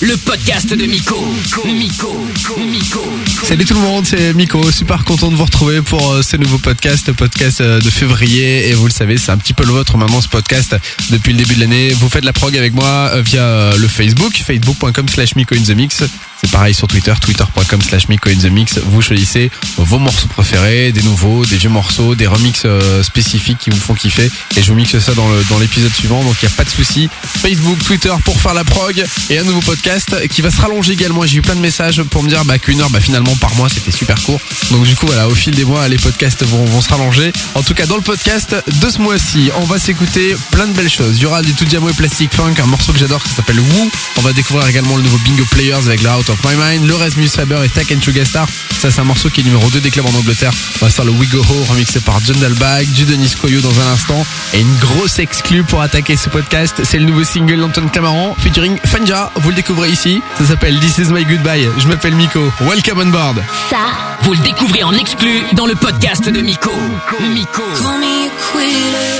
le podcast de Miko. Miko, Miko. Salut tout le monde, c'est Miko. Super content de vous retrouver pour euh, ce nouveau podcast, podcast euh, de février. Et vous le savez, c'est un petit peu le vôtre maintenant ce podcast depuis le début de l'année. Vous faites la prog avec moi euh, via le Facebook, facebook.com slash Miko in the Mix. C'est pareil sur Twitter, twitter.com slash Miko in the Mix. Vous choisissez vos morceaux préférés, des nouveaux, des vieux morceaux, des remixes spécifiques qui vous font kiffer. Et je vous mixe ça dans l'épisode suivant, donc il n'y a pas de souci. Facebook, Twitter pour faire la prog et un nouveau podcast qui va se rallonger également. J'ai eu plein de messages pour me dire bah, qu'une heure, bah, finalement par mois c'était super court. Donc du coup voilà, au fil des mois, les podcasts vont, se rallonger. En tout cas dans le podcast de ce mois-ci, on va s'écouter plein de belles choses. Il y aura du tout diamo et plastic funk, un morceau que j'adore qui s'appelle Woo. On va découvrir également le nouveau Bingo Players avec la Out of My Mind, le Rasmus Faber et Tack and Sugar Star. Ça c'est un morceau qui est numéro 2 des clubs en Angleterre. On va faire le We Go Ho remixé par John Dalbag, du Denis Koyo dans un instant. Et une grosse exclue pour attaquer ce podcast, c'est le nouveau single d'Anton Clamaran featuring Fanja. Vous le découvrez ici. Ça s'appelle This Is My Goodbye. Je m'appelle Miko. Welcome on board. Ça, vous le découvrez en exclu dans le podcast de Miko. Miko. Call me a quitter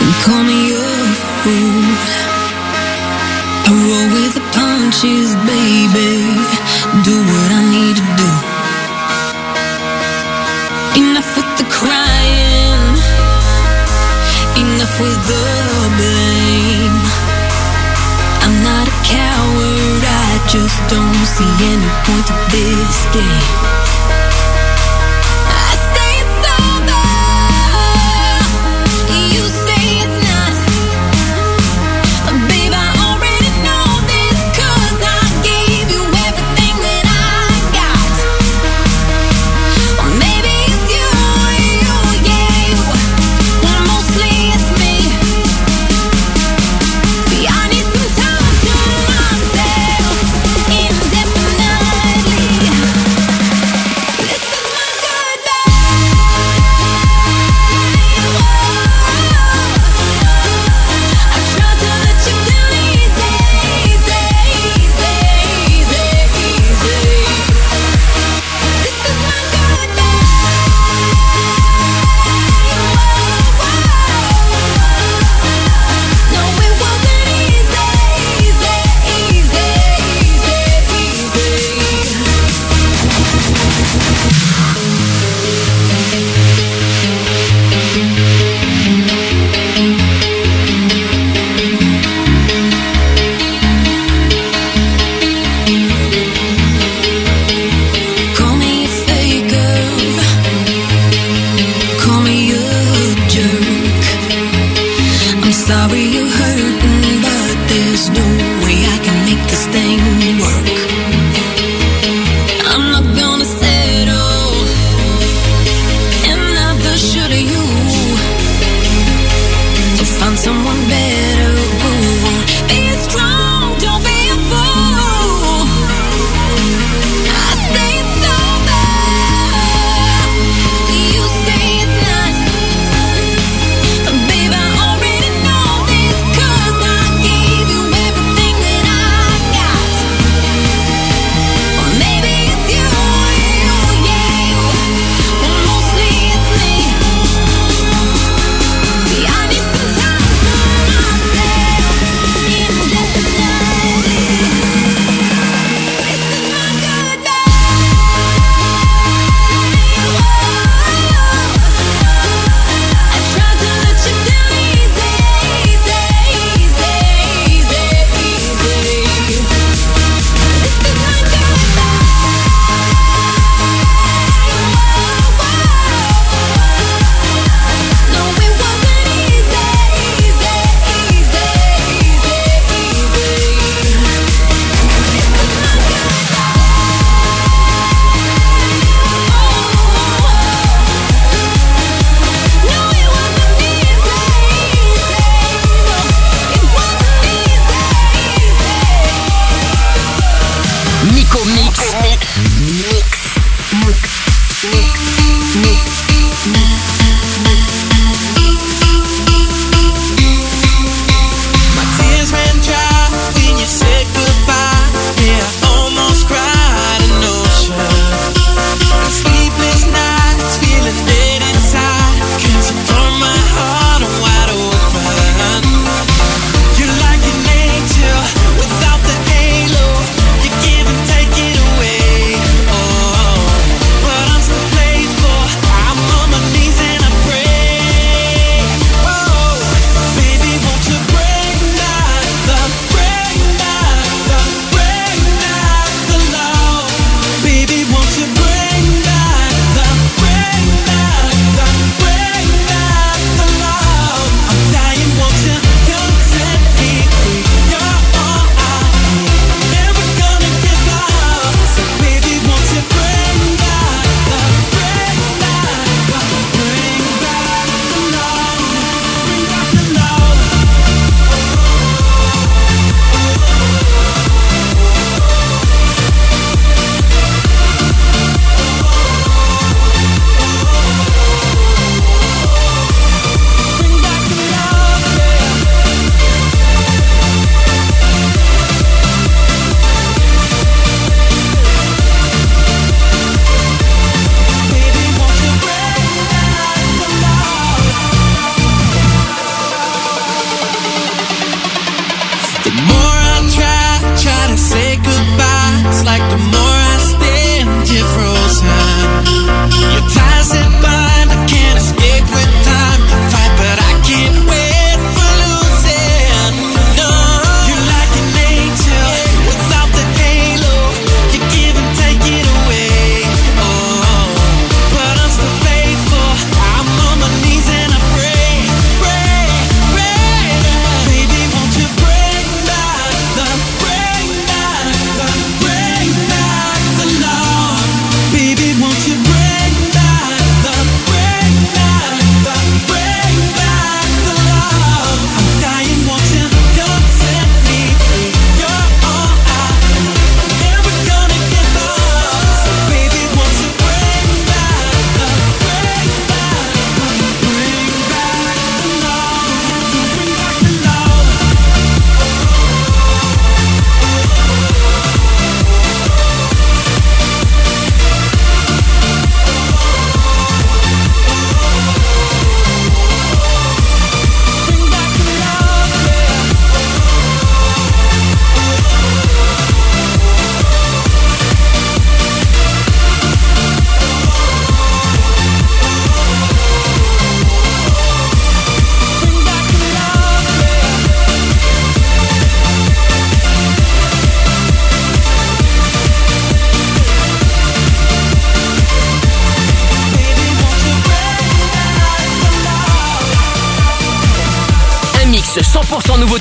and call me a fool. I roll with the punches, baby. Do what I need to do. Enough with the crying, enough with the just don't see any point to this game.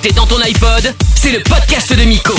100% nouveauté dans ton iPod, c'est le podcast de Miko.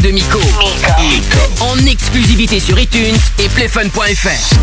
de Miko. En exclusivité sur iTunes et playfun.fr.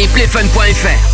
et playfun.fr.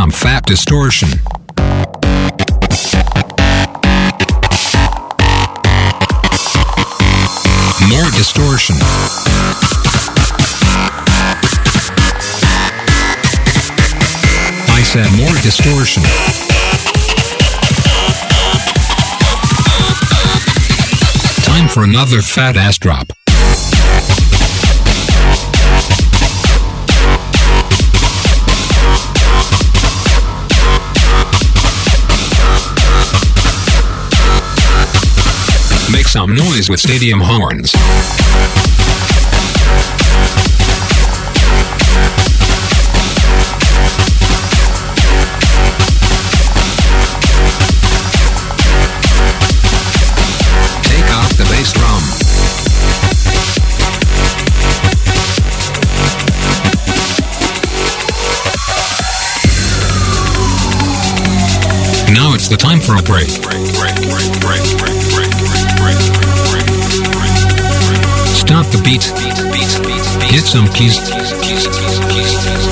some fat distortion. More distortion. I said more distortion. Time for another fat ass drop. noise with stadium horns. Now it's the time for a break. the beat, get some keys,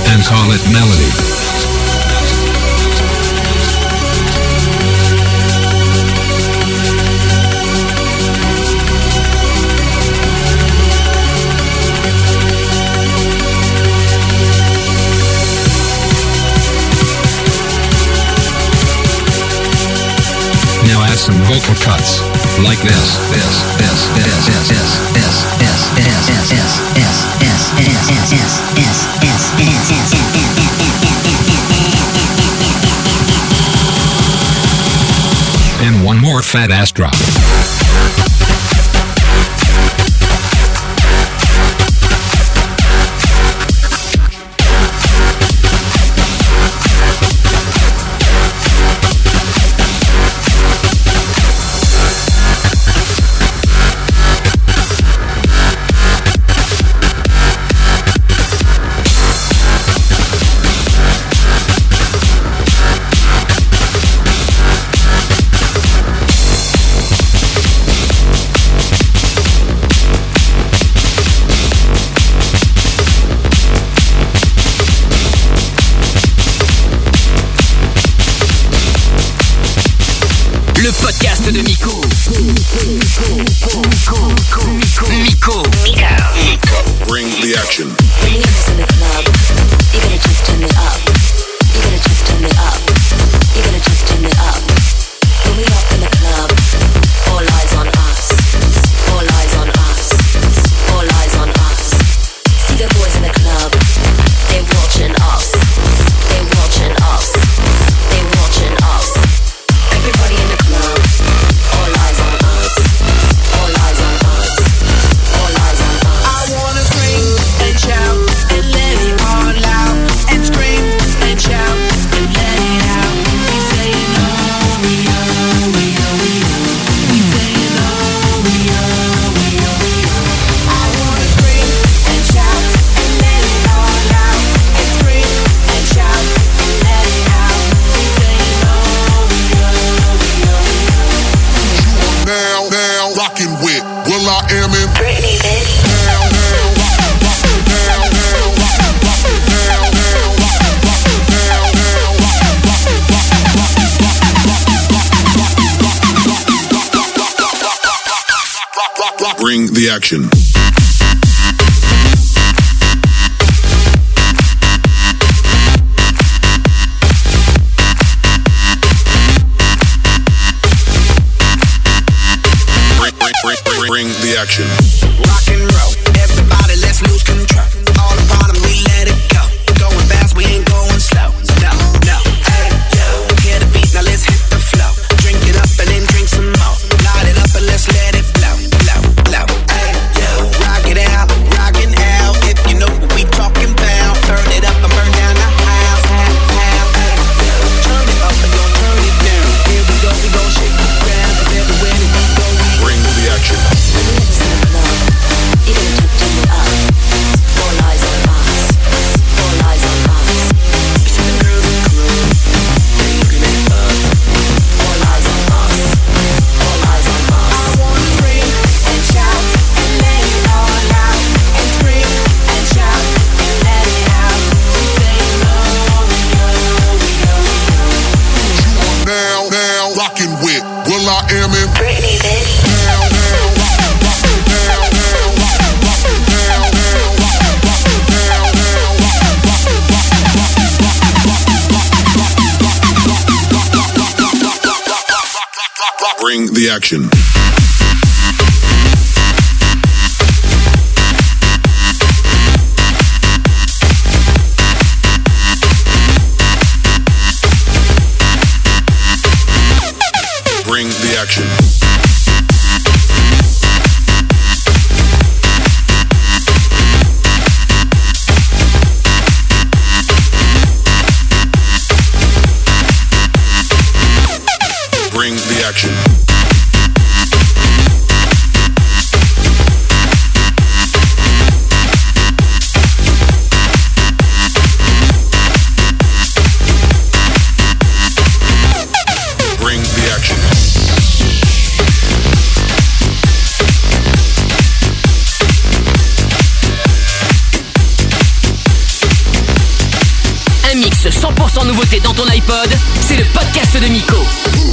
and call it melody. Now add some vocal cuts, like this, this, this, this, this, this, this. And one more fat ass drop. the action. écouter dans ton iPod, c'est le podcast de Miko.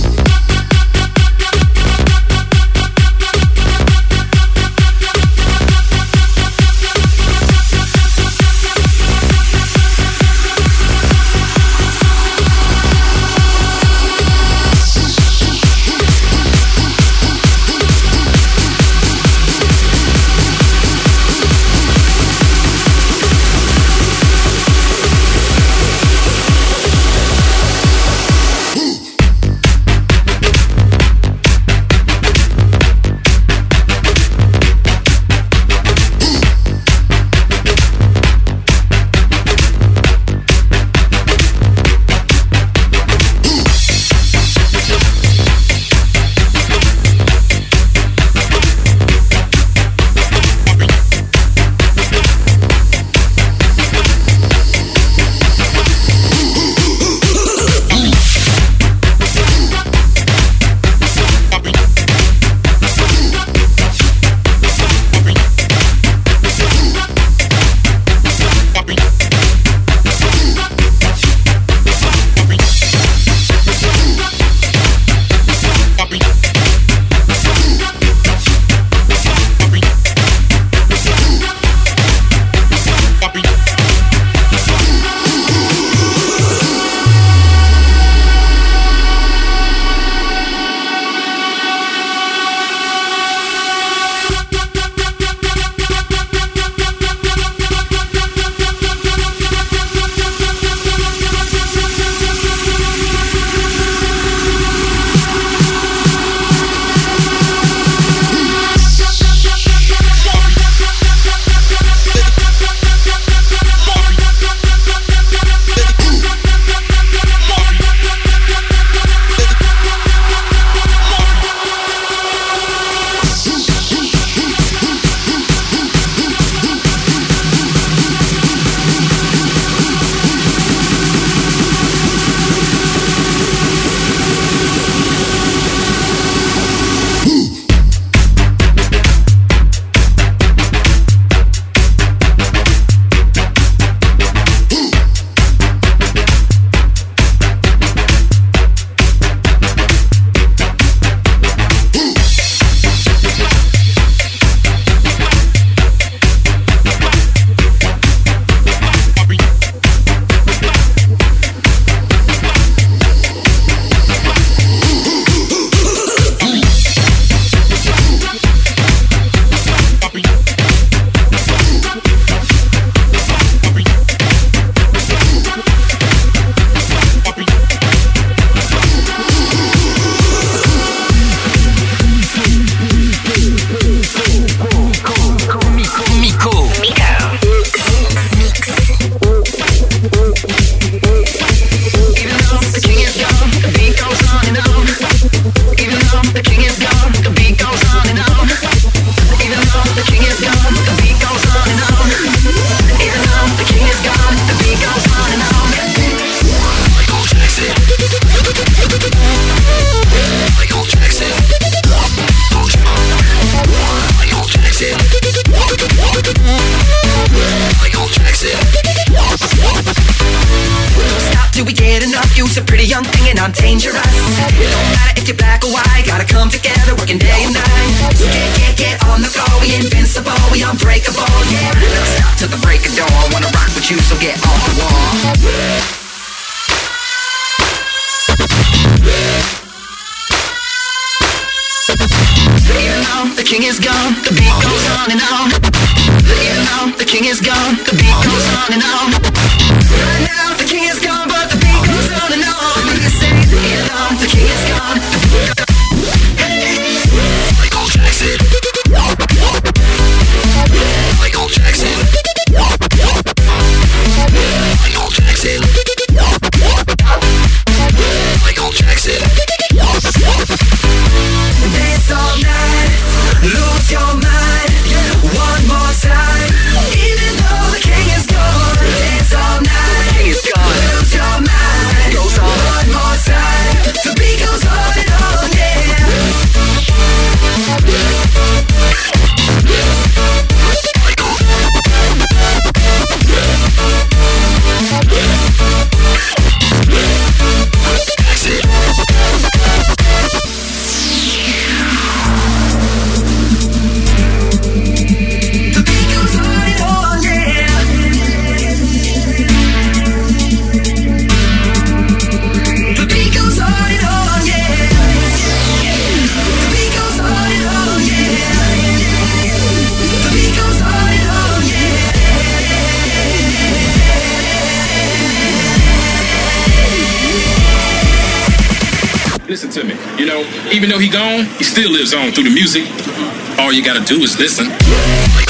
I'm dangerous It don't matter if you're black or white. Gotta come together working day and night. So get, get, get on the floor We invincible, we unbreakable. Yeah, we don't stop till the break of dawn. Wanna rock with you, so get on the wall. Even though the king is gone, the beat goes on and on. Even though the king is gone, the beat goes on and on. Right now the king is gone gone, the key is gone. even though he gone, he still lives on through the music. All you gotta do is listen.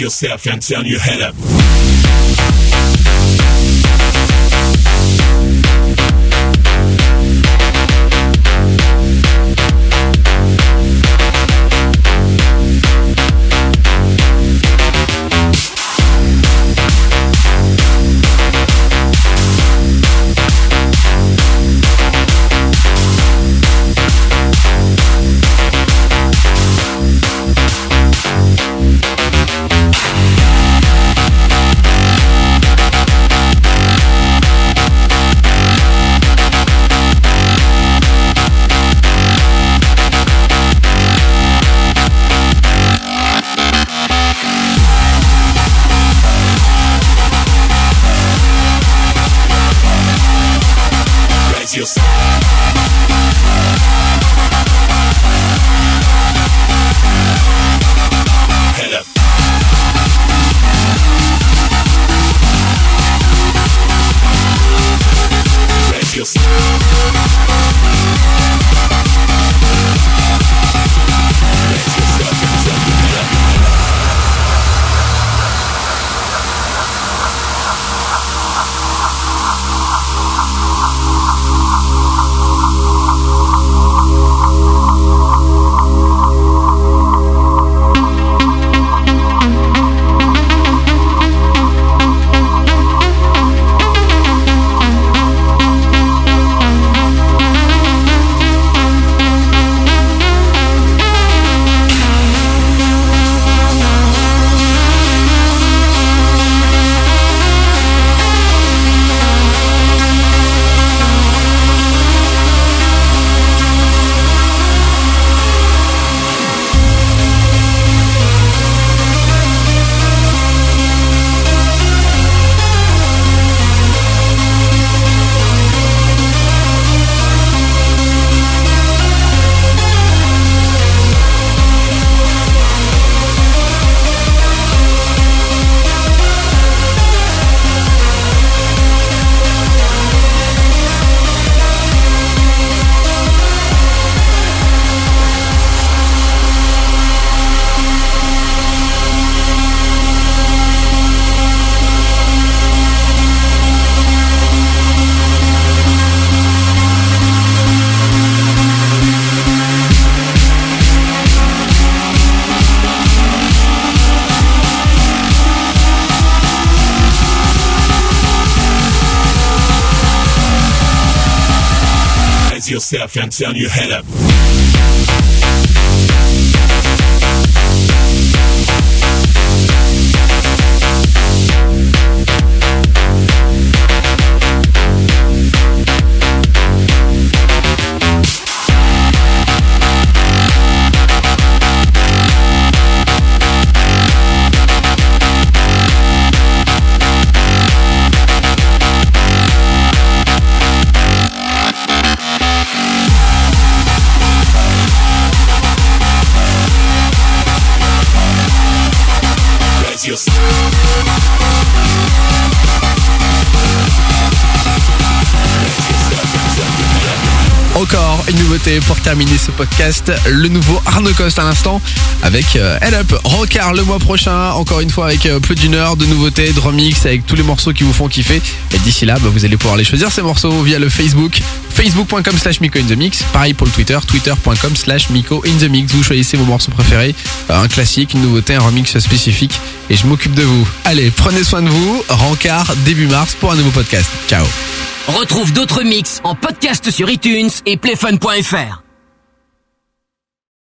Yourself and turn your head up. Raise yourself and turn Pour terminer ce podcast, le nouveau Arnaud Coste à l'instant avec euh, Head Up Rockard le mois prochain, encore une fois avec euh, plus d'une heure de nouveautés, de remix avec tous les morceaux qui vous font kiffer. Et d'ici là, bah, vous allez pouvoir les choisir ces morceaux via le Facebook, facebook.com slash Miko in the Mix, pareil pour le Twitter, twitter.com slash Miko in the Mix. Vous choisissez vos morceaux préférés, euh, un classique, une nouveauté, un remix spécifique et je m'occupe de vous. Allez, prenez soin de vous, Rancard début mars pour un nouveau podcast. Ciao Retrouve d'autres mix en podcast sur iTunes et playfun.fr.